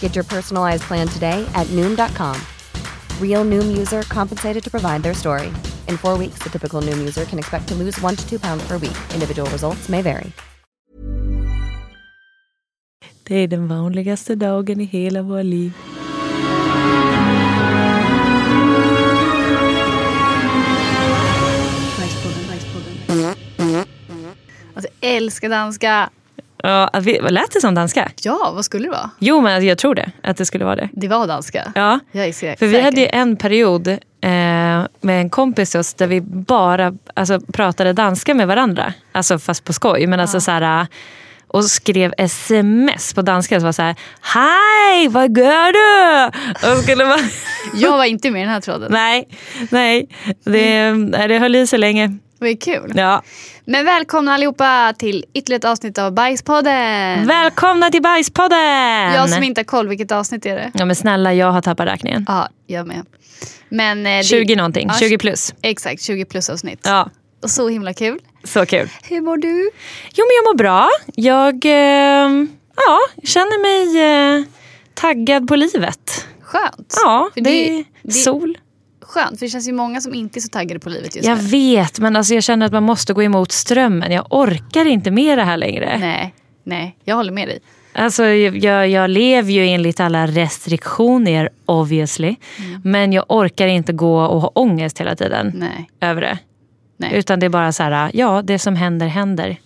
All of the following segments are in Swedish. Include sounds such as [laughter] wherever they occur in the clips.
Get your personalized plan today at Noom.com. Real Noom user compensated to provide their story. In four weeks, the typical Noom user can expect to lose one to two pounds per week. Individual results may vary. Det är den vanligaste dagen i hela våra liv. Alltså, jag älskar danska. Ja, vi- lät det som danska? Ja, vad skulle det vara? Jo, men jag tror det. Att det skulle vara det. Det var danska. Ja. Jag är säker. För vi hade ju en period eh, med en kompis oss där vi bara alltså, pratade danska med varandra. Alltså fast på skoj. Men alltså så här, och skrev sms på danska. Så var så här, Hej, vad gör du? Och skulle man... [laughs] Jag var inte med i den här tråden. nej, nej. Det, nej, det höll i sig länge. Det kul. Ja. Men välkomna allihopa till ytterligare ett avsnitt av Bajspodden. Välkomna till Bajspodden! Jag som inte har koll, vilket avsnitt är det? Ja men snälla, jag har tappat räkningen. Ja, jag med. Men, eh, det- 20 någonting, Ja, 20 plus. Exakt, 20 plus avsnitt. Ja, Och så himla kul. så kul. Hur mår du? Jo men jag mår bra. Jag eh, ja, känner mig eh, taggad på livet. Skönt. Ja, För det, det- är det- sol. Skönt, för det känns ju många som inte är så taggade på livet just Jag nu. vet, men alltså jag känner att man måste gå emot strömmen. Jag orkar inte med det här längre. Nej, nej, jag håller med dig. Alltså, jag, jag lever ju enligt alla restriktioner obviously. Mm. Men jag orkar inte gå och ha ångest hela tiden Nej. över det. Nej. Utan det är bara så här, ja det som händer händer.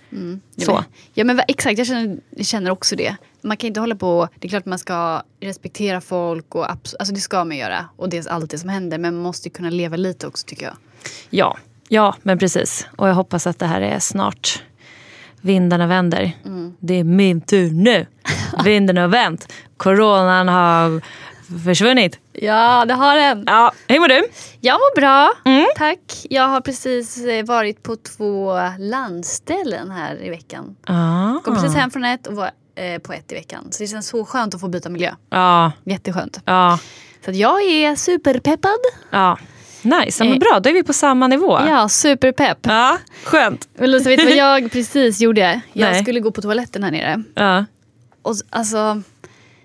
Ja, Så. Ja men exakt, jag känner, jag känner också det. Man kan inte hålla på, det är klart man ska respektera folk och alltså det ska man göra. Och det är allt det som händer. Men man måste ju kunna leva lite också tycker jag. Ja, ja men precis. Och jag hoppas att det här är snart. Vindarna vänder. Mm. Det är min tur nu. [laughs] Vinden har vänt. Coronan har försvunnit. Ja, det har den. Ja, hur mår du? Jag mår bra, Mm. tack. Jag har precis eh, varit på två landställen här i veckan. Ah. Kom precis hem från ett och var eh, på ett i veckan. Så det känns så skönt att få byta miljö. Ja, Jätteskönt. ja, Så att jag är superpeppad. ja. Nice, men bra. Då är vi på samma nivå. Ja, superpepp. Ja, skönt. Men Lisa, vet du vad jag [laughs] precis gjorde? Jag Nej. skulle gå på toaletten här nere. Ja. Och alltså,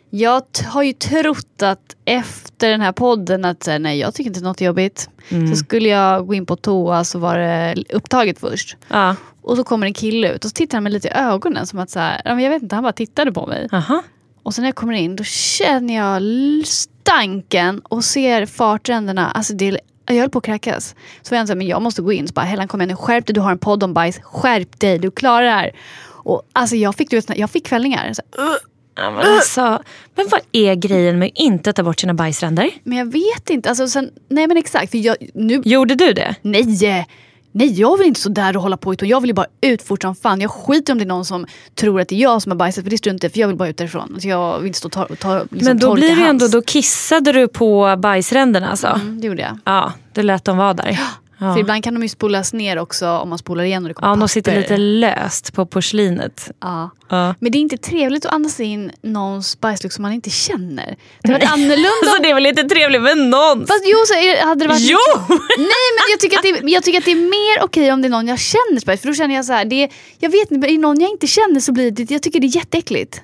jag har ju trott att efter den här podden att så här, nej, jag tycker inte något är jobbigt. Mm. Så skulle jag gå in på toa så var det upptaget först. Ja. Och så kommer en kille ut och så tittar han mig lite i ögonen som att så här, jag vet inte, han bara tittade på mig. Aha. Och sen när jag kommer in då känner jag stanken och ser fartränderna. Alltså det, är- jag höll på att kräkas. Så var jag här, men jag måste gå in. Så bara, Helen kom igen nu, skärp dig, du har en podd om bajs. Skärp dig, du klarar det här. Och alltså jag fick, du vet, jag fick kvällningar. Så, "Ugh." Ja, men, alltså, men vad är grejen med att inte ta bort sina bajsränder? men jag vet inte. Alltså, sen, nej men exakt. För jag, nu, Gjorde du det? nej, nej, jag vill inte så där och hålla på. Utan jag vill ju bara ut fort som fan. Jag skiter om det är någon som tror att det är jag som har bajsat. För det struntar jag För jag vill bara ut därifrån. Alltså, jag vill inte stå och ta, ta liksom, men då blir det ändå, då kissade du på bajsränderna alltså? Mm, det gjorde jag. Ja, du lät dem vara där. [gasps] Ja. För ibland kan de ju spolas ner också om man spolar igen och det kommer Ja, de papper. sitter lite löst på porslinet. Ja. Ja. Men det är inte trevligt att andas in någons bajslukt som man inte känner. Det var [laughs] annorlunda. Alltså det är väl inte trevligt med någon? Fast jo, så hade det varit Jo! [laughs] Nej men jag tycker, att det, är- jag tycker att det är mer okej om det är någon jag känner spice. För då känner jag så här, det är, jag vet inte, är någon jag inte känner så blir det, jag tycker det är jätteäckligt.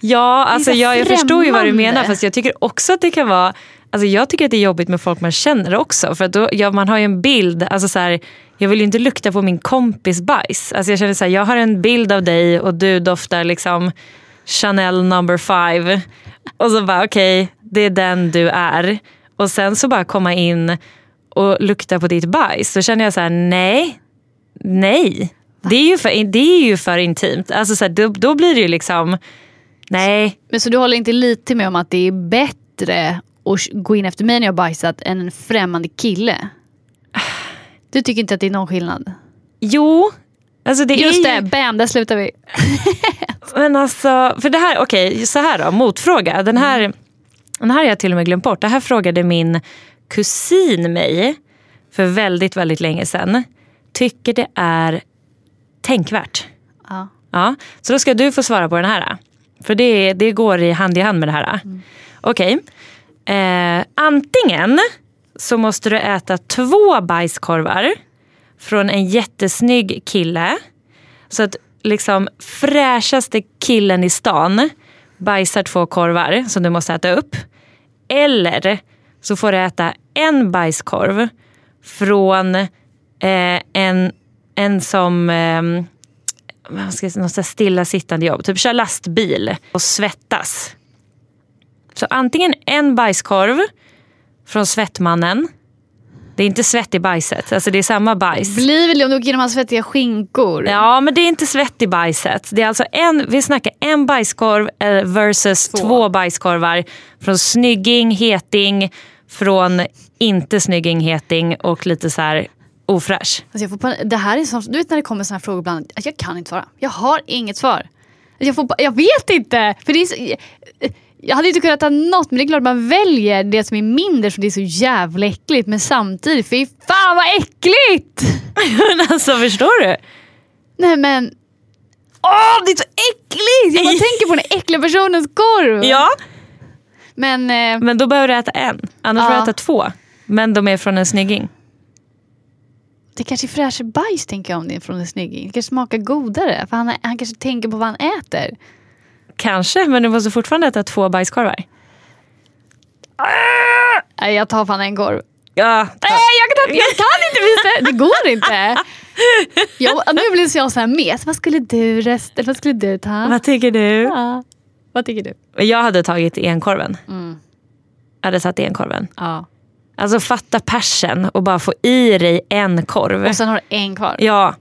Ja, alltså så jag, jag förstår ju vad du menar fast jag tycker också att det kan vara Alltså jag tycker att det är jobbigt med folk man känner också. För då, ja, man har ju en bild, alltså så här, jag vill ju inte lukta på min kompis bajs. Alltså jag känner så här, jag har en bild av dig och du doftar liksom Chanel number five. Och så bara okej, det är den du är. Och sen så bara komma in och lukta på ditt bajs. Då känner jag så här, nej, nej. Det är ju för, det är ju för intimt. Alltså så här, då, då blir det ju liksom, nej. Men så du håller inte lite med om att det är bättre att gå in efter mig när jag har bajsat än en främmande kille? Du tycker inte att det är någon skillnad? Jo, alltså det Just är det, bam, där slutar vi. [laughs] Men alltså, för det här, okej, så här då, motfråga. Den här, den här har jag till och med glömt bort. Det här frågade min kusin mig för väldigt, väldigt länge sedan. Tycker det är tänkvärt. Ja. Ja, så då ska du få svara på den här. För det, det går i hand i hand med det här. Okej. Eh, antingen så måste du äta två bajskorvar från en jättesnygg kille. Så att liksom fräschaste killen i stan bajsar två korvar som du måste äta upp. Eller så får du äta en bajskorv från eh, en, en som eh, något stillasittande jobb. Typ kör lastbil och svettas. Så antingen en bajskorv från svettmannen. Det är inte svett i bajset, alltså det är samma bajs. Blir väl det om du åker genom hans svettiga skinkor? Ja, men det är inte svett i bajset. Det är alltså en, vi snackar en bajskorv eh, versus två, bajskorvar från snygging, heting, från inte snygging, heting och lite så här ofräsch. Alltså det här är sånt, du vet när det kommer såna här frågor ibland, jag kan inte svara. Jag har inget svar. Jag, får, jag vet inte! För det är jag hade inte kunnat ta något, men det är klart man väljer det som är mindre som det är så jävla äckligt. Men samtidigt, fy fan vad äckligt! [laughs] men alltså förstår du? Nej men, åh det är så äckligt! Jag bara tänker på den äckliga personens korv. Ja, Men eh, men då behöver du äta en. Annars får Ja. du äta två. Men de är från en snygging. det kanske är fräschare bajs tänker jag om det är från en snygging. Det kanske smakar godare, för han, han kanske tänker på vad han äter. Kanske, men du måste fortfarande äta två bajskorvar. Nej, jag tar fan en korv. Ja, Nej, jag kan, jag kan inte visa det. Går inte. [laughs] Jag, nu blir jag så här med. Vad skulle du rösta? Vad skulle du ta? Vad tycker du? Ja. Vad tycker du? Jag hade tagit enkorven. Jag hade satt enkorven. Ja. Alltså fatta persen och bara få i dig en korv. Och sen har du en kvar. Ja.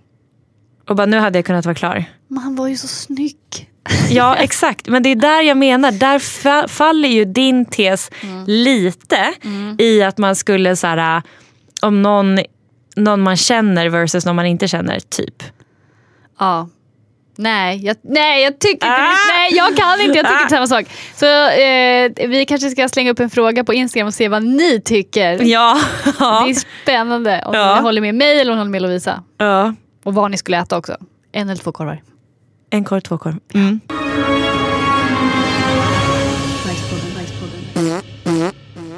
Och bara nu hade jag kunnat vara klar. Men han var ju så snygg. [laughs] Ja exakt, men det är där jag menar. Där fa- faller ju din tes lite i att man skulle så här, om någon, någon man känner versus någon man inte känner, typ. Ja. Nej, jag, nej, jag tycker inte Ah! Nej, jag kan inte. Jag tycker inte [laughs] samma sak. Så eh, vi kanske ska slänga upp en fråga på Instagram och se vad ni tycker. Ja. [laughs] Det är spännande om Ja. ni håller med mig eller om ni håller med Lovisa. ja. Och vad ni skulle äta också. En eller två korvar. En korv, två korv. Mm.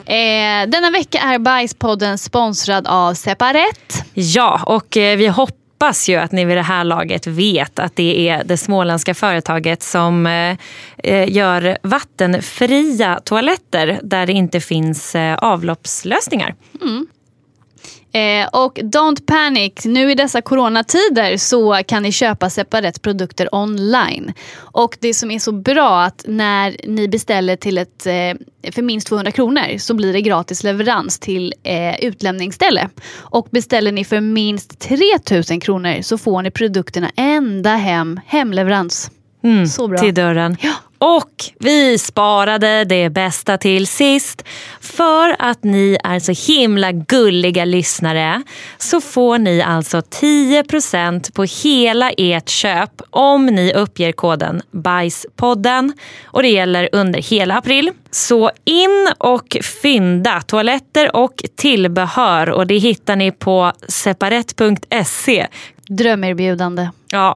Eh, denna vecka är Bajspodden sponsrad av Separet. Ja, och eh, vi hoppas ju att ni vid det här laget vet att det är det småländska företaget som eh, eh, gör vattenfria toaletter där det inte finns eh, avloppslösningar. Eh, och don't panic, nu i dessa coronatider så kan ni köpa Separets produkter online. Och det som är så bra att när ni beställer till ett, eh, för minst 200 kronor så blir det gratis leverans till eh, utlämningsställe. Och beställer ni för minst 3000 kronor så får ni produkterna ända hem, hemleverans. Mm, Så bra. Till dörren. Ja. Och vi sparade det bästa till sist. För att ni är så himla gulliga lyssnare så får ni alltså 10% på hela ert köp om ni uppger koden BAJSPODDEN. Och det gäller under hela april. Så in och fynda toaletter och tillbehör och det hittar ni på separet.se. Drömerbjudande. Ja,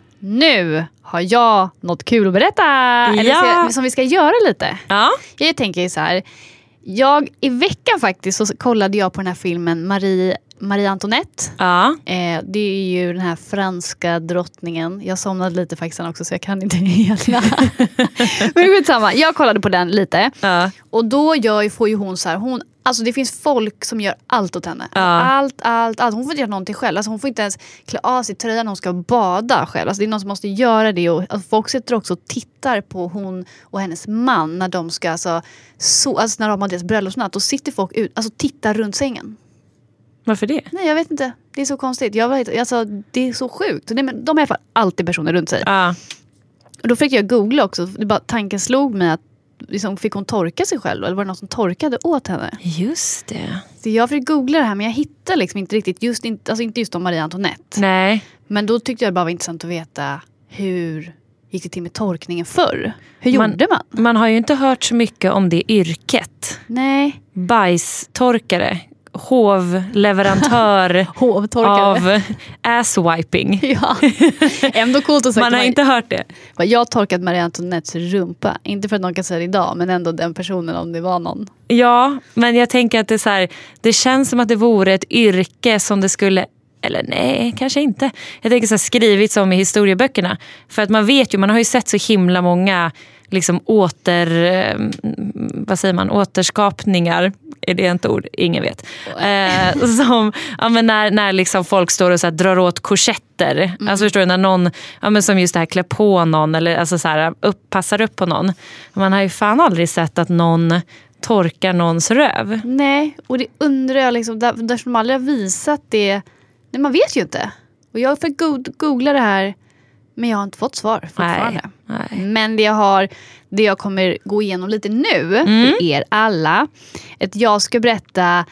nu har jag något kul att berätta. Eller Ja. så- som vi ska göra lite. Ja. Jag tänker så här. Jag, I veckan faktiskt så kollade jag på den här filmen Marie, Marie Antoinette. ja. Eh, det är ju den här franska drottningen. Jag somnade lite faktiskt också så jag kan inte [laughs] hela. Men skitsamma, jag kollade på den lite. Ja. Och då gör, får ju hon så här, hon, alltså det finns folk som gör allt åt henne. Ja. Allt, allt, allt. Hon får inte göra någonting själv. Alltså hon får inte ens klä av sig tröjan när hon ska bada själv. Alltså det är någon som måste göra det. Och, alltså folk sitter också och tittar på hon och hennes man när de ska, alltså, så, alltså när de har deras bröllopsnatt. Då sitter folk ut, alltså tittar runt sängen. Varför det? Nej jag vet inte. Det är så konstigt. Jag vet, alltså, det är så sjukt. Nej, men de har i alla fall alltid personer runt sig. Ja. Och då fick jag googla också. Det bara, tanken slog mig att liksom, fick hon torka sig själv? Eller var det någon som torkade åt henne? Just det. Så jag fick googla det här men jag hittade liksom inte riktigt, just, inte, alltså inte just om Marie Antoinette. Nej. Men då tyckte jag det bara var intressant att veta hur gick det till med torkningen förr? Hur Man- gjorde man? Man har ju inte hört så mycket om det yrket. Nej, Bajstorkare. Hovleverantör [laughs] av asswiping. [laughs] Ja, ändå coolt att [laughs] säga Man har inte hört det. Jag har torkat Marie Antoinettes rumpa. Inte för att någon kan säga det idag, men ändå den personen om det var någon. Ja, men jag tänker att det, så här, det känns som att det vore ett yrke som det skulle eller nej, kanske inte. Jag tänker så här, skrivits om i historieböckerna. För att man vet ju, man har ju sett så himla många liksom åter, eh, vad säger man, återskapningar. Är det ett ord? Ingen vet. Eh, [laughs] som, ja, men när när liksom folk står och så drar åt korsetter. Alltså förstår du, när någon, ja, men som just det här klär på någon eller alltså så här, upp, passar upp på någon. Man har ju fan aldrig sett att någon torkar någons röv. Nej, och det undrar jag liksom, där, där de aldrig har visat det. Nej, man vet ju inte. Och jag fick go- googla det här. Men jag har inte fått svar fortfarande. Nej, nej. Men det jag har, det jag kommer gå igenom lite nu Mm. för er alla. Att jag ska berätta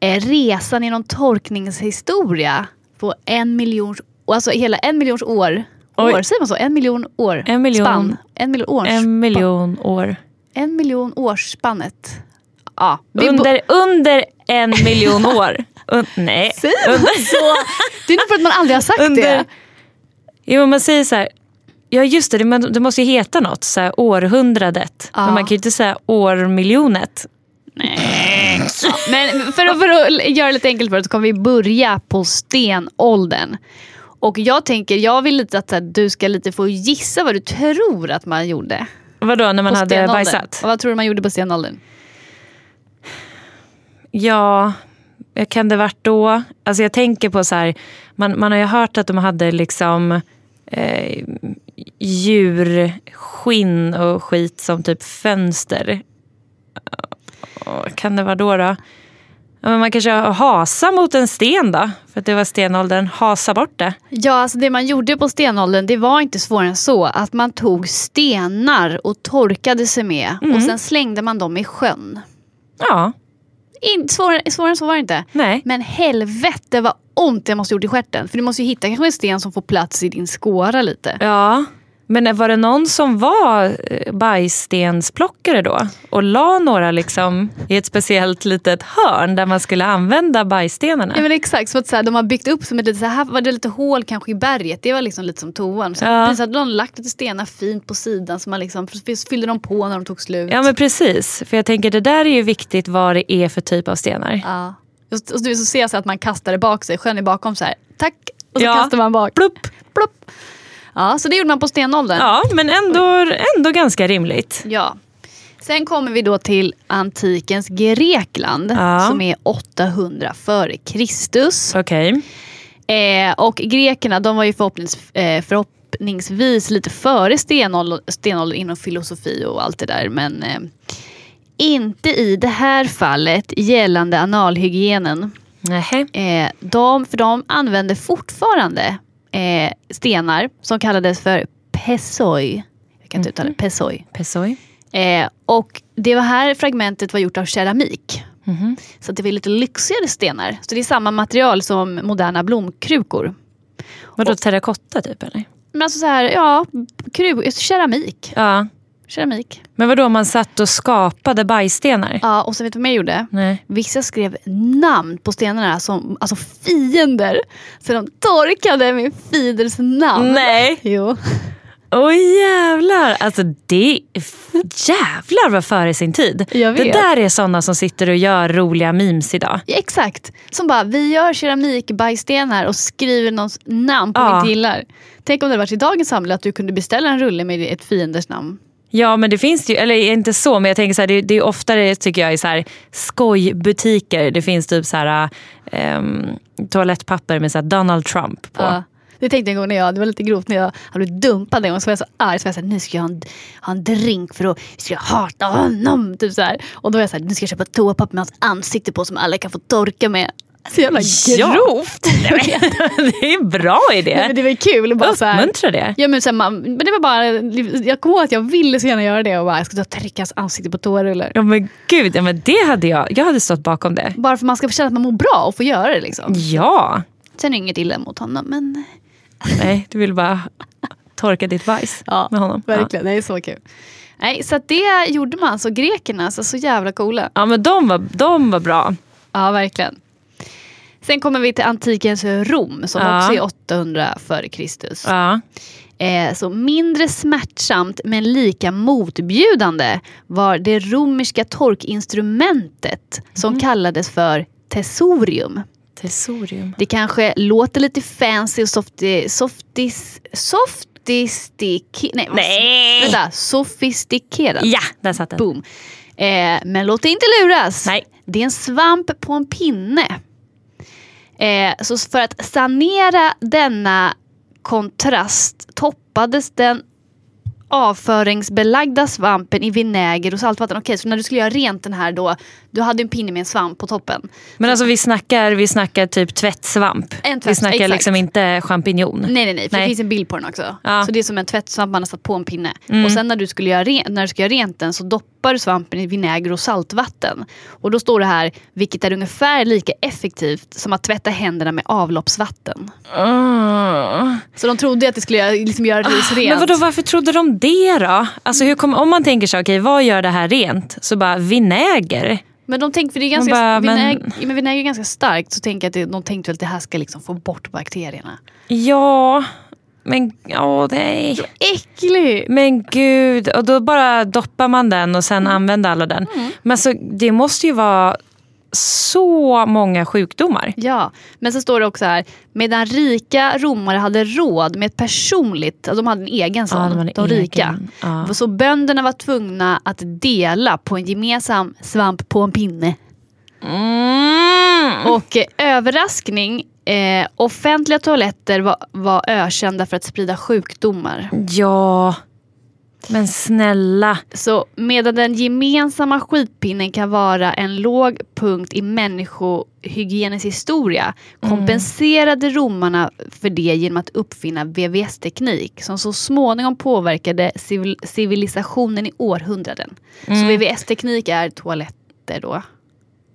eh, resan genom tolkningshistoria på en miljon, alltså hela en miljons år. Oj. År, säger man så? En miljon år? En miljon. Spann. En miljon års En miljon år. En miljon årsspannet. Ja, Under, under en miljon år. Un, nej. [laughs] Man så? Det är nog för att man aldrig har sagt Under, det. Jo, man säger så här. Ja just det, det, måste ju heta något. Så här, århundradet. Ja. Men man kan ju inte säga årmiljonet. Men för att, för att göra det lite enkelt för oss kommer vi börja på stenåldern. Och jag tänker, jag vill lite att här, du ska lite få gissa vad du tror att man gjorde. Vadå när man hade bajsat? Och vad tror du man gjorde på stenåldern? Ja, kan det varit då? Alltså jag tänker på så här, man, man har ju hört att de hade liksom eh, djurskinn och skit som typ fönster. Kan det vara då då? Men man kanske hasa mot en sten då, för att det var stenåldern. Hasa bort det. Ja, alltså det man gjorde på stenåldern det var inte svårare än så. Att man tog stenar och torkade sig med och sen slängde man dem i sjön. Ja, In, svårare, svårare än så var det inte. nej. Men helvete vad ont jag måste gjort i stjärten. För du måste ju hitta kanske en sten som får plats i din skåra lite. Ja, men var det någon som var eh, bajsstensplockare då? Och la några liksom i ett speciellt litet hörn där man skulle använda bajsstenarna? Ja men exakt, så att så här, de har byggt upp som ett litet, så här var det lite hål kanske i berget. Det var liksom lite som toan. Så Ja. precis hade de lagt lite stenar fint på sidan så man liksom så fyllde de på när de tog slut. Ja men precis, för jag tänker det där är ju viktigt vad det är för typ av stenar. Ja. Och, och så, så ser så att man kastar det bak sig, sjön är bakom så här. Tack! Och så Ja. kastar man bak. Plupp. Plopp. Ja, så det gjorde man på stenåldern. Ja, men ändå, ändå ganska rimligt. Ja. Sen kommer vi då till antikens Grekland Ja. som är 800 före Kristus. Okej. Eh, och grekerna de var ju förhoppnings, eh, förhoppningsvis lite före stenåldern, stenåldern inom filosofi och allt det där. Men eh, inte i det här fallet gällande analhygienen. Nähä. Eh, de, för de använde fortfarande eh, stenar som kallades för pesoi. Jag kan inte uttala det. Pesoi. Pesoi. Eh, och det var här fragmentet var gjort av keramik. Mhm. Så det var lite lyxigare stenar. Så det är samma material som moderna blomkrukor. Vadå terrakotta typ eller? Men alltså så här, ja, keramik. Ja. Keramik. Men vadå man satt och skapade bajsstenar? Ja, och sen vet du vad jag gjorde? Nej. Vissa skrev namn på stenarna som alltså fiender. Så de torkade min fienders namn. Nej. Jo. Åh jävlar! Alltså det... Jävlar vad före sin tid. Jag Det där är sådana som sitter och gör roliga memes idag. Ja, exakt. Som bara, vi gör keramikbajsstenar och skriver någons namn på Ja. vi inte gillar. Tänk om det hade varit i dagens samhälle att du kunde beställa en rulle med ett fienders namn. Ja men det finns ju, eller inte så men jag tänker så här, det, det är oftare tycker jag i så här skojbutiker. Det finns typ så här ehm, toalettpapper med så här Donald Trump på. Ja. Det tänkte jag en gång när jag, det var lite grovt när jag hade blivit dumpad en gång så var jag så arg så var jag såhär, nu ska jag ha en, ha en drink för att ska ska hata honom. Typ så här. Och då var jag såhär, nu ska jag köpa toapapper med hans ansikte på som alla kan få torka med. Så jävla Ja. grovt. [laughs] det är en bra idé. Nej, men det var kul. Bara så här, Uppmuntra det. Ja, men, så här, man, men det var bara, jag kommer ihåg att jag ville så gärna göra det och bara, jag ta och trycka hans ansikte på toarullar. Ja men gud, ja, men det hade jag. Jag hade stått bakom det. Bara för att man ska känna att man mår bra och få göra det. Liksom. Ja. Sen är inget illa mot honom men Nej, du vill bara torka ditt bajs ja, med honom. verkligen. Det är så kul. Nej, så det gjorde man. Så grekerna, så, så jävla coola. Ja. ja men de var, de var bra. Ja, verkligen. Sen kommer vi till antikens Rom som Ja. också är 800 före Kristus. Ja. Eh, så mindre smärtsamt men lika motbjudande var det romerska torkinstrumentet som kallades för tessorium. Tesorium. Det kanske låter lite fancy och softi, softis, sofistik, nej, vad- Nej. Vänta, sofistikerat. Ja, där satt den. Boom. Eh, men låt dig inte luras. Nej. Det är en svamp på en pinne. Eh, så för att sanera denna kontrast toppades den avföringsbelagda svampen i vinäger och saltvatten. Okej, så när du skulle göra rent den här då, du hade en pinne med en svamp på toppen. Men alltså vi snackar, vi snackar typ tvättsvamp. En tvätt- vi snackar exakt. liksom inte champinjon. Nej nej nej, för Nej. det finns en bild på den också. Ja. Så det är som en tvättsvamp man har satt på en pinne. Mm. Och sen när du, skulle göra rent, när du ska göra rent den så doppar du svampen i vinäger och saltvatten. Och då står det här, vilket är ungefär lika effektivt som att tvätta händerna med avloppsvatten. Mm. Så de trodde att det skulle göra, liksom göra ris rent. Men vadå, varför trodde de det då? Alltså hur kom, om man tänker så, okej vad gör det här rent? Så bara vinäger. Men de tänkte, för det är ganska, bara, men- vinäger, men... vinäger är ganska starkt, så tänker jag att de tänkte väl att det här ska liksom få bort bakterierna. Ja, men åh nej. Äckligt! Men gud, och då bara doppar man den och sen använder alla den. Men alltså, det måste ju vara så många sjukdomar. Ja, men så står det också här, medan rika romare hade råd med ett personligt, alltså de hade en egen sån, Ja, de de rika. ja. Så bönderna var tvungna att dela på en gemensam svamp på en pinne. Mm. Och eh, överraskning, eh, offentliga toaletter var, var ökända för att sprida sjukdomar. Ja, men snälla. Så medan den gemensamma skitpinnen kan vara en låg punkt i människohygienens historia kompenserade romarna för det genom att uppfinna VVS-teknik som så småningom påverkade civil civilisationen i århundraden. Så VVS-teknik är toaletter då.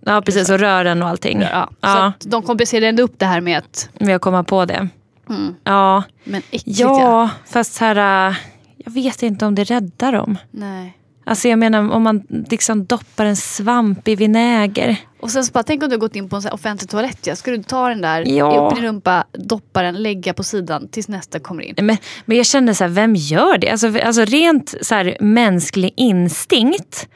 Ja precis, och rören och allting. Ja, så Ja, att de kompenserade ändå upp det här med att... med att komma på det. Mm. Ja, Men äckligt ja. ja fast så här, äh, jag vet inte om det räddar dem. Nej. Alltså jag menar om man liksom doppar en svamp i vinäger. Och sen så bara, tänk om du har gått in på en offentlig toalett. Ja. Ska du ta den där, Ja. upp din rumpa, doppa den, lägga på sidan tills nästa kommer in. Men, men jag känner så här, vem gör det? Alltså, alltså rent så här, mänsklig instinkt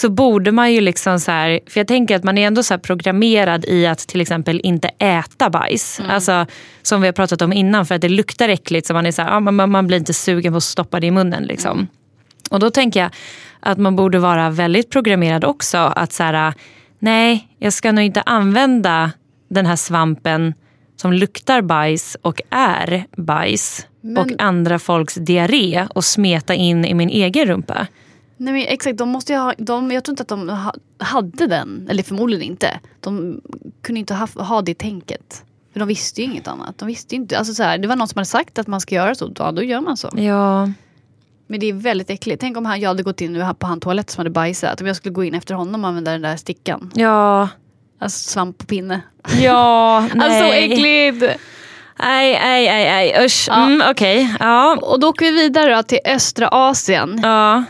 så borde man ju liksom så här, för jag tänker att man är ändå så här programmerad i att till exempel inte äta bajs. Alltså som vi har pratat om innan för att det luktar äckligt så man är så här, man, man blir inte sugen på att stoppa det i munnen liksom. Och då tänker jag att man borde vara väldigt programmerad också att så här, nej jag ska nog inte använda den här svampen som luktar bajs och är bajs Men- och andra folks diarré och smeta in i min egen rumpa. Nej men exakt, de måste ju ha, de, jag tror inte att de ha, hade den. Eller förmodligen inte. De kunde inte ha, ha det tänket. För de visste ju inget annat. De visste inte, alltså så här, det var någon som hade sagt att man ska göra så, ja, då gör man så. Ja, Men det är väldigt äckligt. Tänk om han, jag hade gått in nu på han toalett som hade bajsat. Om jag skulle gå in efter honom och använda den där stickan. ja, Alltså svamp på pinne. ja, [laughs] nej. Alltså äckligt! Nej, nej, nej, nej. usch. Ja. Mm, Okej, ja. Och då åker vi vidare till östra Asien. ja.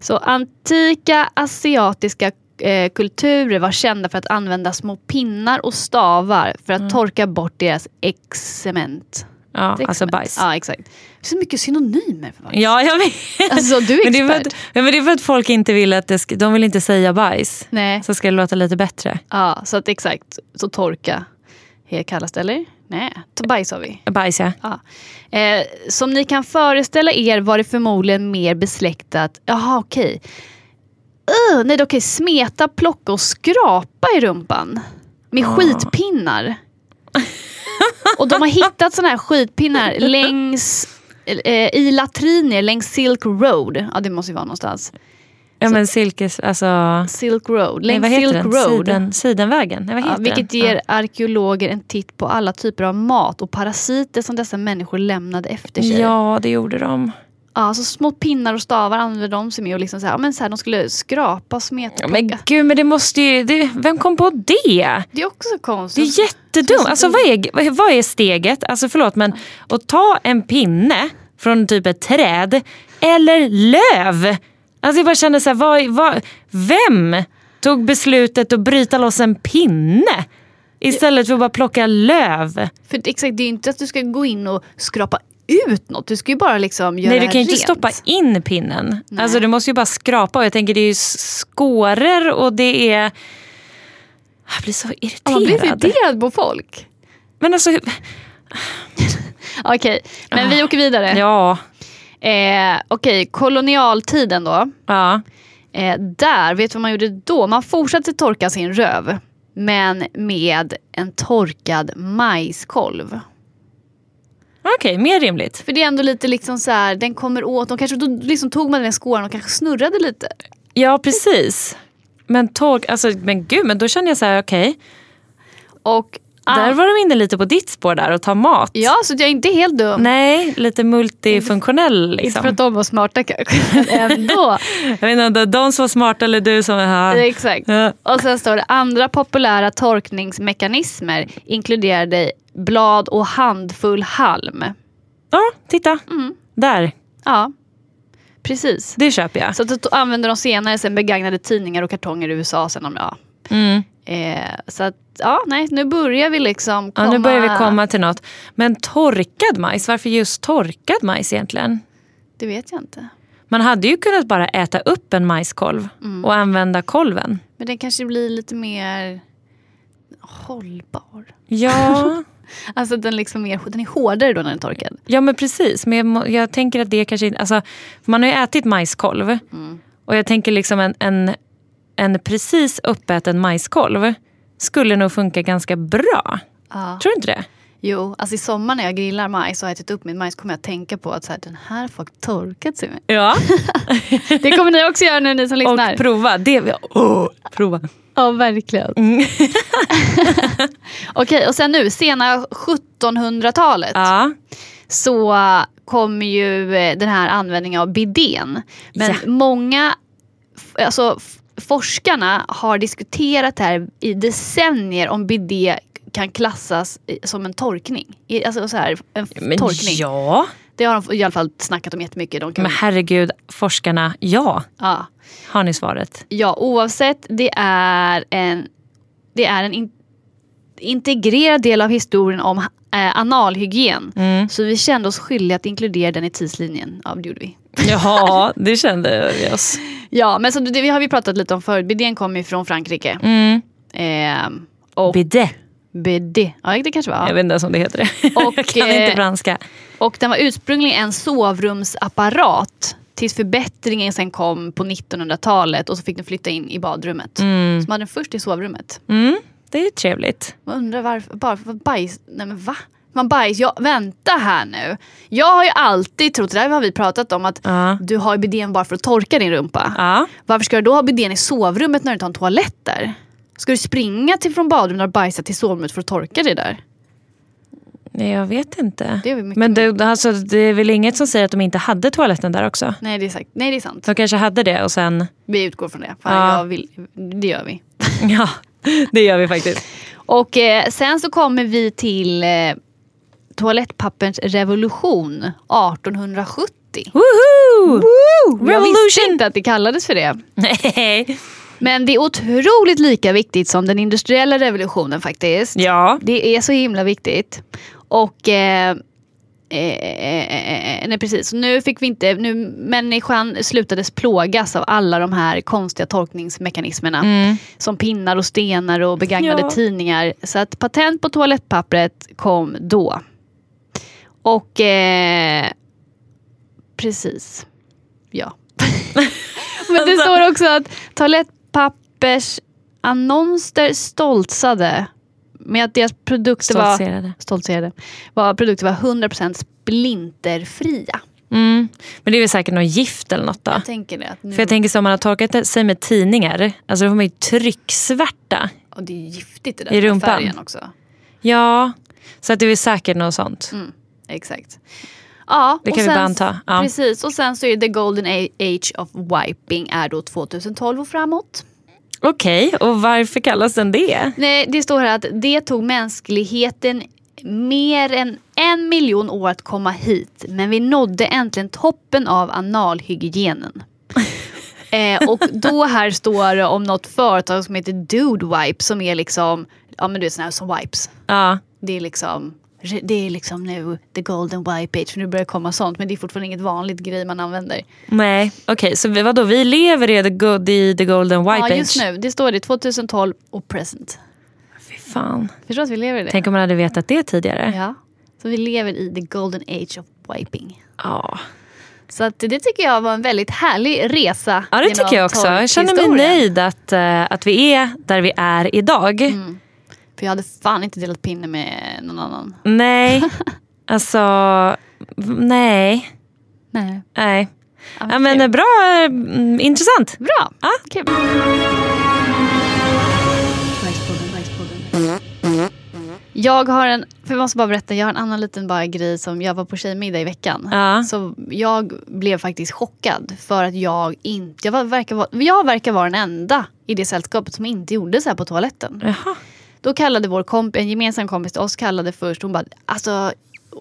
Så antika asiatiska eh, kulturer var kända för att använda små pinnar och stavar för att torka bort deras excement. Ja, alltså bajs. Ja, exakt. Det är så mycket synonymer för bajs. Ja, jag vet. Alltså, du är men det, är att, men det är för att folk inte vill att det ska, de vill inte säga bajs. Nej. Så ska det låta lite bättre. Ja, så att exakt. Så torka kallas det, eller? Nej, bajs har vi. Bajs ja. Ja. Eh, som ni kan föreställa er var det förmodligen mer besläktat. Jaha, okej. Uh, nej, är okej. Smeta, plocka och skrapa i rumpan. Med skitpinnar. [laughs] och de har hittat såna här skitpinnar längs eh, i latriner längs Silk Road. Ja, det måste ju vara någonstans. Ja men silkes, alltså... Silk Road. Nej, Längs heter Silk den? Road. Siden, sidenvägen? Nej, vad Ja, heter vilket den? ger arkeologer en titt på alla typer av mat och parasiter som dessa människor lämnade efter sig. Ja, det gjorde de. Ja, så små pinnar och stavar använde de sig med och liksom så här, ja, men så här, de skulle skrapa, smeta, Ja, men gud, men det måste ju... Det, vem kom på det? Det är också så Det konstigt. är jättedumt. Alltså, vad, är, vad är steget? Alltså förlåt men att ta en pinne från typ ett träd eller löv. Alltså jag bara känner så här, vad, vad, vem tog beslutet att bryta loss en pinne? Istället för att bara plocka löv. För exakt, det är ju inte att du ska gå in och skrapa ut något. Du ska ju bara liksom göra Nej du kan ju inte rent. stoppa in pinnen. Nej. Alltså du måste ju bara skrapa och jag tänker det är ju skåror och det är... Jag blir så Ja, irriterad. Man blir irriterad på folk. Men alltså, [laughs] Okej, men vi åker vidare. Ah. ja. Eh, Okej, kolonialtiden då. ja. Eh, där, vet du vad man gjorde då? Man fortsatte torka sin röv. Men med en torkad majskolv. Okej, mer rimligt. För det är ändå lite liksom så här, den kommer åt, de kanske, då liksom tog man den skåren och kanske snurrade lite. Ja, precis. Men tork, alltså men gud, men då känner jag så här, okej. Och Där var de inne lite på ditt spår där och ta mat. Ja, så jag är inte helt dum. Nej, lite multifunktionell liksom. Inte för att de var smarta kanske, men ändå. [laughs] Jag vet inte de som var smarta eller du som är här. Exakt. Ja. Och sen står det andra populära torkningsmekanismer inkluderade blad och handfull halm. Ja, titta. Mm. Där, Ja, precis. det köper jag. Så att använder de senare sen begagnade tidningar och kartonger i USA. Sen om, ja. Mm. Eh, så att, ja, nej, nu börjar vi liksom komma... Ja, nu börjar vi komma till något. Men torkad majs, varför just torkad majs egentligen? Det vet jag inte. Man hade ju kunnat bara äta upp en majskolv Mm. och använda kolven. Men den kanske blir lite mer hållbar. Ja, [laughs] Alltså den, liksom mer, den är hårdare då när den är torkad. ja men precis. Men jag, jag tänker att det kanske inte... Alltså, man har ju ätit majskolv. Och jag tänker liksom en, en, en precis uppäten majskolv skulle nog funka ganska bra. Ja. Tror du inte det? Jo, alltså i sommar när jag grillar majs och har ätit upp min majs kommer jag att tänka på att så här, den här folk torkat sig med. Ja. [laughs] Det kommer ni också göra nu ni som lyssnar. Och prova. Det, oh, prova. Ja, verkligen. [laughs] Okej, och sen nu, sena 1700-talet Ja. så kommer ju eh, den här användningen av bidén. Men Ja. många, alltså forskarna har diskuterat det här i decennier om bidé kan klassas som en torkning. Alltså så här, en Men torkning. ja. Det har de i alla fall snackat om jättemycket. De kan, Men herregud, forskarna, ja. ja. Har ni svaret? Ja, oavsett. Det är en, det är en in, integrerad del av historien om eh, analhygien. Mm. Så vi kände oss skyldiga att inkludera den i tidslinjen. Ja, det gjorde vi. [laughs] Ja, det kände vi oss. Ja, men så det, har vi pratat lite om förut. Bidén kommer ju från Frankrike. Mm. Eh, och Bidé. bidé. Ja, det kanske var. Jag vet inte ens om det heter det. Och, [laughs] jag kan eh, inte franska. Och den var ursprungligen en sovrumsapparat. Tills förbättringen sen kom på 1900-talet och så fick den flytta in i badrummet. Så man hade den först i sovrummet. Mm, det är ju trevligt. Man undrar varför, bara för bajs, nej men va? Man bajs, ja, vänta här nu. Jag har ju alltid trott, det där har vi pratat om, att Ja. du har bidén bara för att torka din rumpa. Ja. Varför ska du då ha bidén i sovrummet när du inte har en toalett där? Ska du springa till från badrummet och bajsa till sovrummet för att torka det där? Nej, jag vet inte. Men det, alltså, det är väl inget som säger att de inte hade toaletten där också? Nej det är, sagt. nej, det är sant. De kanske hade det och sen... Vi utgår från det. Fan, Ja. jag vill, det gör vi. [laughs] Ja, det gör vi faktiskt. Och eh, sen så kommer vi till eh, toalettpapperns revolution 1870. Woho! Jag visste inte att det kallades för det. Nej. Men det är otroligt lika viktigt som den industriella revolutionen faktiskt. Ja. Det är så himla viktigt. Och eh, eh, eh, eh, nej, precis. Nu fick vi inte, nu människan slutades plågas av alla de här konstiga tolkningsmekanismerna. Som pinnar och stenar och begagnade Ja. tidningar. Så att patent på toalettpappret kom då. Och eh, precis. Ja. [laughs] Men det står också att toalettpappers annonser stoltsade med att deras produkter var, Stoltserade. stoltserade, var, produkter var 100% splinterfria. Mm. Men det är väl säkert något gift eller något då? Jag tänker det. Nu, För jag tänker så om man har torkat sig med tidningar, alltså då får man ju trycksvärta. och det är giftigt det där I rumpan. färgen också. Ja, så att det är väl säkert något sånt. Mm, exakt. Ja, Det och kan vi sen- bara anta. Ja. Precis, och sen så är det golden age of wiping är då 2012 och framåt. Okej, och varför kallas den det? Nej, det står här att det tog mänskligheten mer än en miljon år att komma hit. Men vi nådde äntligen toppen av analhygienen. [laughs] eh, och då här står det om något företag som heter Dude Wipe som är liksom, ja men du vet sådana här som wipes. Ja, Det är liksom det är liksom nu the golden wipe age för nu börjar det komma sånt men det är fortfarande inget vanligt grej man använder. nej. Okej, så vi- vadå, vi lever i the, good, i the golden white ja just age? nu, det står det 2012 och present. Fy fan. Förstår att vi lever i det? Tänk om man hade vetat det tidigare. Ja. Så vi lever i the golden age of wiping. Ja, Så att det tycker jag var en väldigt härlig resa. ja det tycker jag också. Jag känner mig nöjd att, eh, att vi är där vi är idag. För jag hade fan inte delat pinne med någon annan. Nej. [laughs] Alltså, nej. Nej. Nej. Ja, Ja, men kul. eh, bra, mm, intressant. Bra. Ja. Kul. Jag har en, för jag måste bara berätta, jag har en annan liten bara grej som jag var på tjejmiddag i veckan. Ja. Så jag blev faktiskt chockad för att jag inte, jag, var, verkar, vara, jag verkar vara den enda i det sällskapet som inte gjorde så här på toaletten. Jaha. Då kallade vår komp, en gemensam kompis till oss kallade först, hon bara, alltså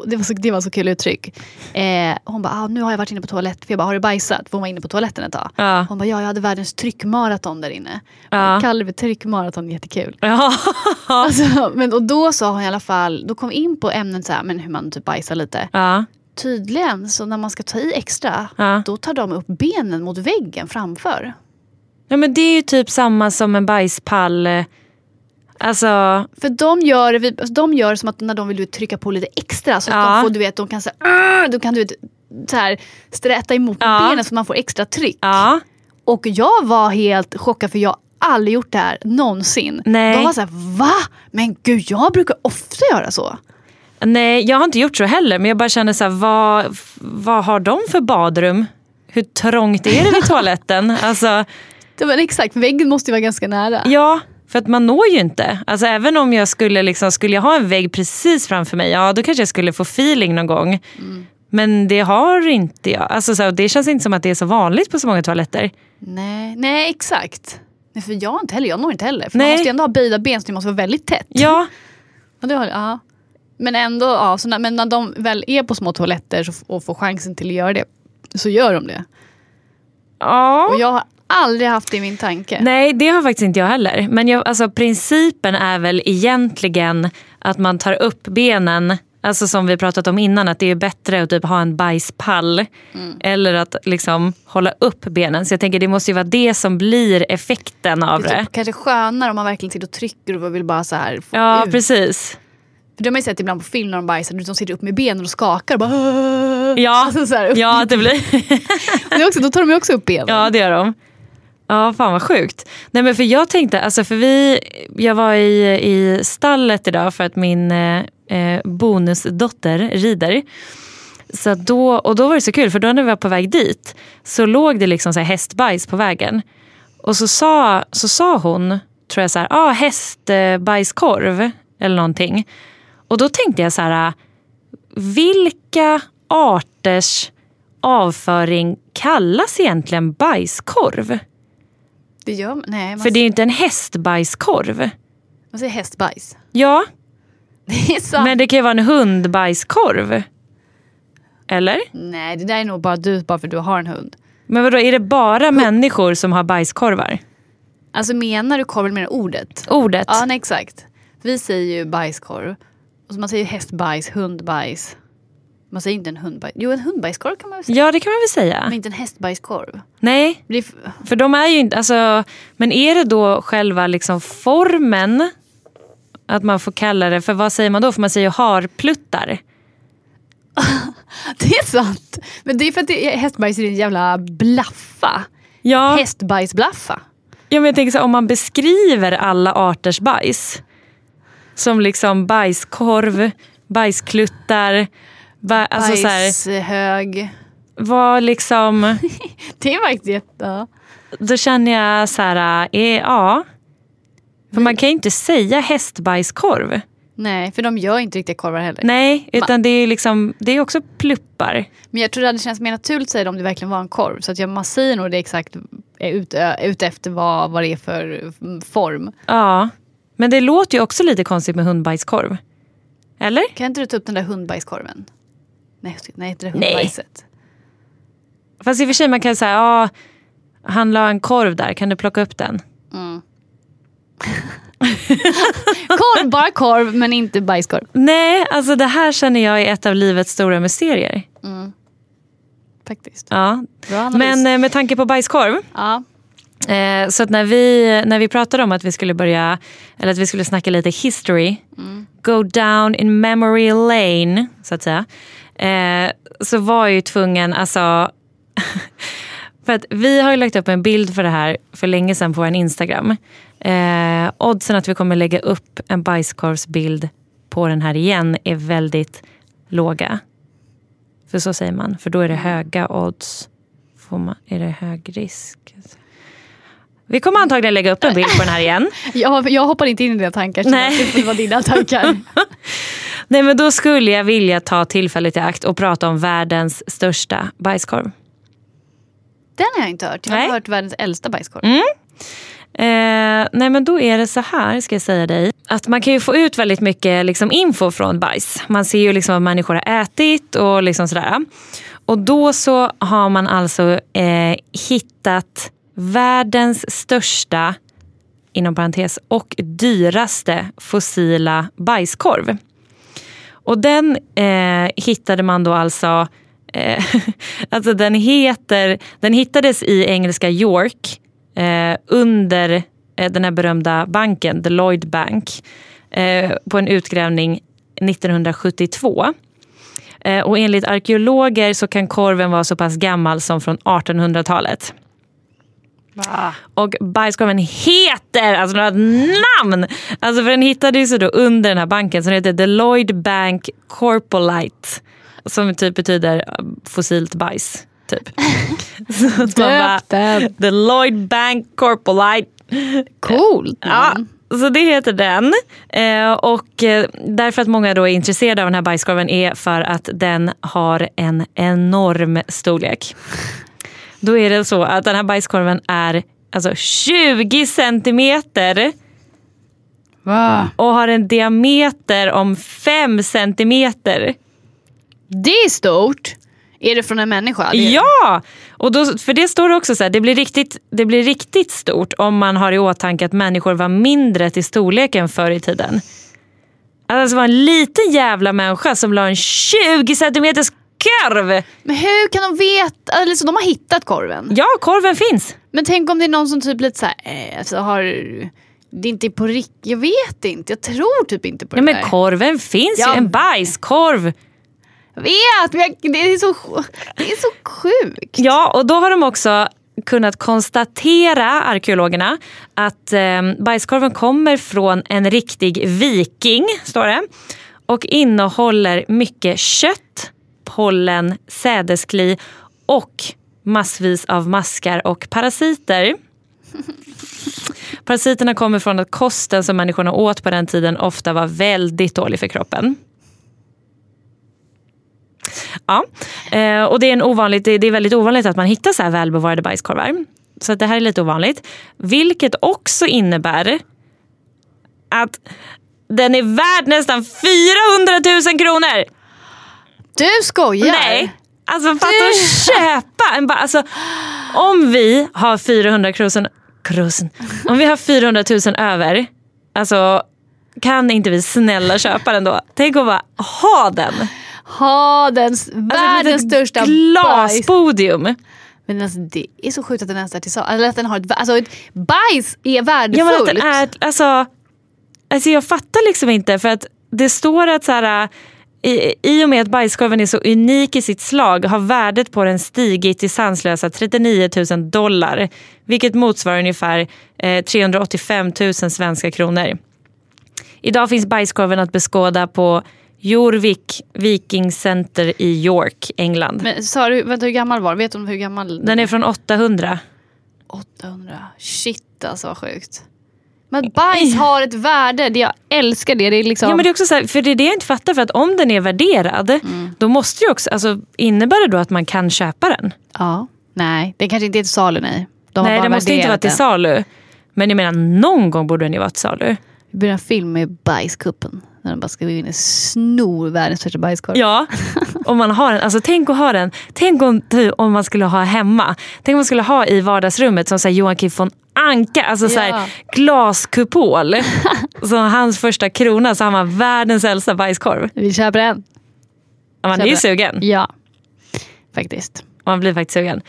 det var så, det var så kul uttryck. Eh, hon bara, ah, nu har jag varit inne på toaletten. För jag bara, har du bajsat? För hon var inne på toaletten ett tag. Ja. Hon bara, ja jag hade världens tryckmaraton där inne. Ja. Jag kallade det för tryckmaraton, jättekul. Ja. [laughs] Alltså, men, och då sa hon i alla fall, då kom vi in på ämnet så här, men hur man typ bajsar lite. ja. Tydligen, så när man ska ta i extra, då tar de upp benen mot väggen framför. ja, men det är ju typ samma som en bajspall. Alltså, För de gör, de gör som att när de vill du trycka på lite extra så att Ja. de får, du vet, de kan, så här, "Åh!" då kan du vet, så här, sträta emot Ja. benen så man får extra tryck. ja. Och jag var helt chockad för jag har aldrig gjort det här någonsin. Nej. De var så här, va? Men gud, jag brukar ofta göra så. Nej, jag har inte gjort så heller. Men jag bara känner så här, vad, vad har de för badrum? Hur trångt är det vid [laughs] toaletten? Alltså, Det var exakt, väggen måste ju vara ganska nära. ja, för att man når ju inte. Alltså, även om jag skulle, liksom, skulle jag ha en vägg precis framför mig, ja då kanske jag skulle få feeling någon gång. Men det har inte jag. Alltså, så det känns inte som att det är så vanligt på så många toaletter. Nej, nej exakt. Nej, för jag inte heller, jag når inte heller. För man Nej. måste ju ändå ha böjda ben så det måste vara väldigt tätt. Ja, [laughs] Ja, det har, ja. Men ändå, ja, så när, men när de väl är på små toaletter så, och får chansen till att göra det, så gör de det. ja. Och jag har aldrig haft det i min tanke. Nej, det har faktiskt inte jag heller. Men jag, alltså, principen är väl egentligen att man tar upp benen, alltså som vi pratat om innan, att det är bättre att typ ha en bajspall eller att liksom hålla upp benen. Så jag tänker det måste ju vara det som blir effekten av det är det. typ kanske skönare om man verkligen sitter och trycker och vill bara så här få Ja, ut. precis. För det har man ju sett ibland på film när de bajsar, de sitter upp med benen och skakar. Och bara, Ja, Alltså så här, ja, det blir... [laughs] det också, då tar de ju också upp benen. Ja, det gör de. Ja, fan vad sjukt. Nej, men för jag tänkte, alltså för vi, jag var i, i stallet idag för att min eh, eh bonusdotter rider. Så då, och då var det så kul, för då när vi var på väg dit så låg det liksom så här hästbajs på vägen. Och så sa, så sa hon, tror jag så här, ah, hästbajskorv eller någonting. Och då tänkte jag så här, vilka arters avföring kallas egentligen bajskorv? Det gör man. Nej, man, För det är ju inte en hästbajskorv. man säger hästbajs. Ja, [laughs] Det är sant. men det kan ju vara en hundbajskorv. Eller? Nej, det där är nog bara du bara för att du har en hund. Men vadå, är det bara människor som har bajskorvar? Alltså menar du korv med ordet? Ordet? Ja, nej, exakt. Vi säger ju bajskorv. Och så man säger hästbajs, hundbajs. Man säger inte en hundbajs. Jo, en hundbajskorv kan man väl säga. Ja, det kan man väl säga. Men inte en hästbajskorv. Nej, för de är ju inte... Alltså, men är det då själva liksom formen att man får kalla det, för vad säger man då? För man säger ju harpluttar. [laughs] det är sant. Men det är för att det är, hästbajs är en jävla blaffa. Ja, Hästbajsblaffa. ja men jag tänker så här, om man beskriver alla arters bajs. Som liksom bajskorv, bajskluttar. Ba, alltså Bajshög. vad liksom... [laughs] Det är faktiskt jätte... Då känner jag så här, eh, ja. För man kan ju inte säga hästbajskorv. Nej, för de gör inte riktiga korvar heller. Nej, utan det är liksom, det är också pluppar. Men jag tror det hade känts mer naturligt att säga det om det verkligen var en korv. Så att jag, man säger nog det exakt är ute, ute efter vad, vad det är för form. Ja, men det låter ju också lite konstigt med hundbajskorv. Eller? Kan inte du ta upp den där hundbajskorven? Nej, nej inte det hundbajset. Fast i och för sig man kan säga, ja, han la en korv där, kan du plocka upp den? [laughs] Korv, bara korv men inte bajskorv. Nej, alltså det här känner jag är ett av livets stora mysterier. Faktiskt. Ja. Men eh, med tanke på bajskorv, Ja. Eh, så att när vi, när vi pratade om att vi skulle börja, eller att vi skulle snacka lite history, go down in memory lane, så att säga. Eh, så var jag ju tvungen, alltså, [laughs] för att vi har ju lagt upp en bild för det här för länge sedan på vår Instagram. Eh, oddsen att vi kommer lägga upp en bajskorvsbild på den här igen är väldigt, låga. För så säger man. För då är det höga odds. Får man, är det hög risk? Vi kommer antagligen lägga upp en bild på den här igen. [laughs] Jag, jag hoppar inte in i dina tankar. så Nej. Det får vara dina tankar. [laughs] Nej men då skulle jag vilja ta tillfället i akt och prata om världens största bajskorv. Den har jag inte hört. Jag har Nej. hört världens äldsta bajskorv. Mm. Eh, nej men då är det så här, ska jag säga dig. Att man kan ju få ut väldigt mycket liksom, info från bajs. Man ser ju liksom vad människor har ätit och liksom sådär. Och då så har man alltså eh, hittat världens största, inom parentes, och dyraste fossila bajskorv. Och den eh, hittade man då alltså, eh, [laughs] alltså den heter, den hittades i engelska York eh, under eh, den här berömda banken, The Lloyd Bank, eh, på en utgrävning 1972. Eh, och enligt arkeologer så kan korven vara så pass gammal som från 1800-talet. Och bajskorven heter, alltså ett namn! Alltså för den hittades ju då under den här banken som heter The Lloyd Bank Corpolite. Som typ betyder eh, fossilt bajs. Typ. [laughs] Så man bara, Bank Corpolite. Coolt. Ja, så det heter den. Eh, och eh, därför att många då är intresserade av den här bajskorven är för att den har en enorm storlek. Då är det så att den här bajskorven är alltså 20 centimeter Va? och har en diameter om 5 centimeter. Det är stort. Är det från en människa? Ja! Och då, för det står också så här, det blir, riktigt, det blir riktigt stort om man har i åtanke att människor var mindre till storleken förr i tiden. Alltså det var en liten jävla människa som la en 20 centimeters korv. Men hur kan de veta? Alltså, de har hittat korven. Ja, korven finns. Men tänk om det är någon som typ lite så här, eh, alltså, har... Det är inte på riktigt. Jag vet inte. Jag tror typ inte på det men där. korven finns Ja. ju, en bajskorv. Jag vet, men jag, det, är så, det är så sjukt. Ja, och då har de också kunnat konstatera, arkeologerna, att eh, bajskorven kommer från en riktig viking, står det. Och innehåller mycket kött, pollen, sädeskli och massvis av maskar och parasiter. Parasiterna kommer från att kosten som människorna åt på den tiden ofta var väldigt dålig för kroppen. Ja, eh, och det är, en ovanligt, det det är väldigt ovanligt att man hittar så här välbevarade bajskorvar. Så att det här är lite ovanligt. Vilket också innebär att den är värd nästan 400 000 kronor. Du skojar? Nej, alltså för att köpa en ba- alltså, Om vi har 400 000, krusen, om vi har 400 000 över, alltså kan inte vi snälla köpa den då? Tänk att bara ha den. Ha den Alltså, världens ett största bajs. glaspodium. Men alltså, det är så sjukt att den ens är till salu. Eller att den har ett, alltså, ett bajs är Ja, men att värdefullt. den är, alltså, alltså jag fattar liksom inte för att det står att så här, i, i och med att bajskorven är så unik i sitt slag har värdet på den stigit till sanslösa 39 000 dollar. Vilket motsvarar ungefär eh, 385 000 svenska kronor. Idag finns bajskorven att beskåda på Jorvik Viking Center i York, England. Men sa du, vänta hur gammal var Vet du hur gammal? Den är från 800. 800. Shit alltså vad sjukt. Men bajs [laughs] har ett värde. Det, jag älskar det. det är liksom... Ja, men det är också så här, för det är det jag inte fattar. För att om den är värderad, då måste det också, alltså, innebär det då att man kan köpa den? ja. Nej, det kanske inte är till salu nej. De Nej, det måste inte vara till salu. Men jag menar, någon gång borde den ju vara till salu. Det blir en film med bajskuppen. När de bara ska gå in och snor världens största bajskorv. Ja, [laughs] om man har den. Alltså, tänk att ha den. Tänk om, om man skulle ha hemma. Tänk om man skulle ha i vardagsrummet som så här, Joakim von Anka. Alltså så Ja. här, glaskupol. [laughs] som hans första krona så har man världens äldsta bajskorv. Vi köper en. Ja, Man är ju Köper. sugen. Ja, faktiskt. Man blir faktiskt sugen.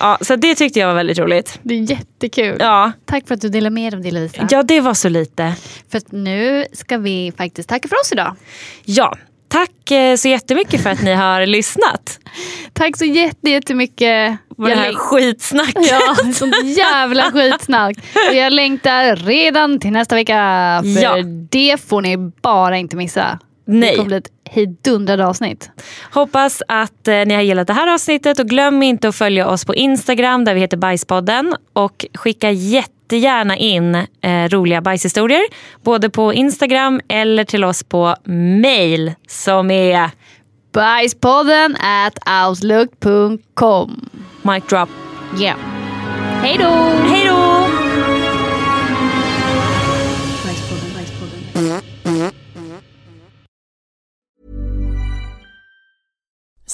Ja, så det tyckte jag var väldigt roligt. Det är jättekul. Ja, Tack för att du delar med dig av det Lovisa. ja det var så lite. För nu ska vi faktiskt tacka för oss idag. Ja, tack eh, så jättemycket för att ni har [laughs] lyssnat Tack så jätte- jättemycket. på det här skitsnacket. Ja, sånt jävla [laughs] skitsnack. Jag längtar redan till nästa vecka. För Ja. det får ni bara inte missa. Det Nej. kommer bli ett hejdundrade avsnitt. Hoppas att eh, ni har gillat det här avsnittet och glöm inte att följa oss på Instagram där vi heter Bajspodden och skicka jättegärna in eh, roliga bajshistorier både på Instagram eller till oss på mail som är Bajspodden at outlook.com. mic drop. Yeah. Hej då! Hej då!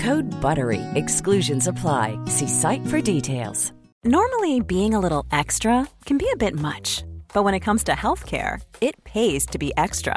Code BUTTERY. Exclusions apply. See site for details. Normally, being a little extra can be a bit much, but when it comes to healthcare, it pays to be extra.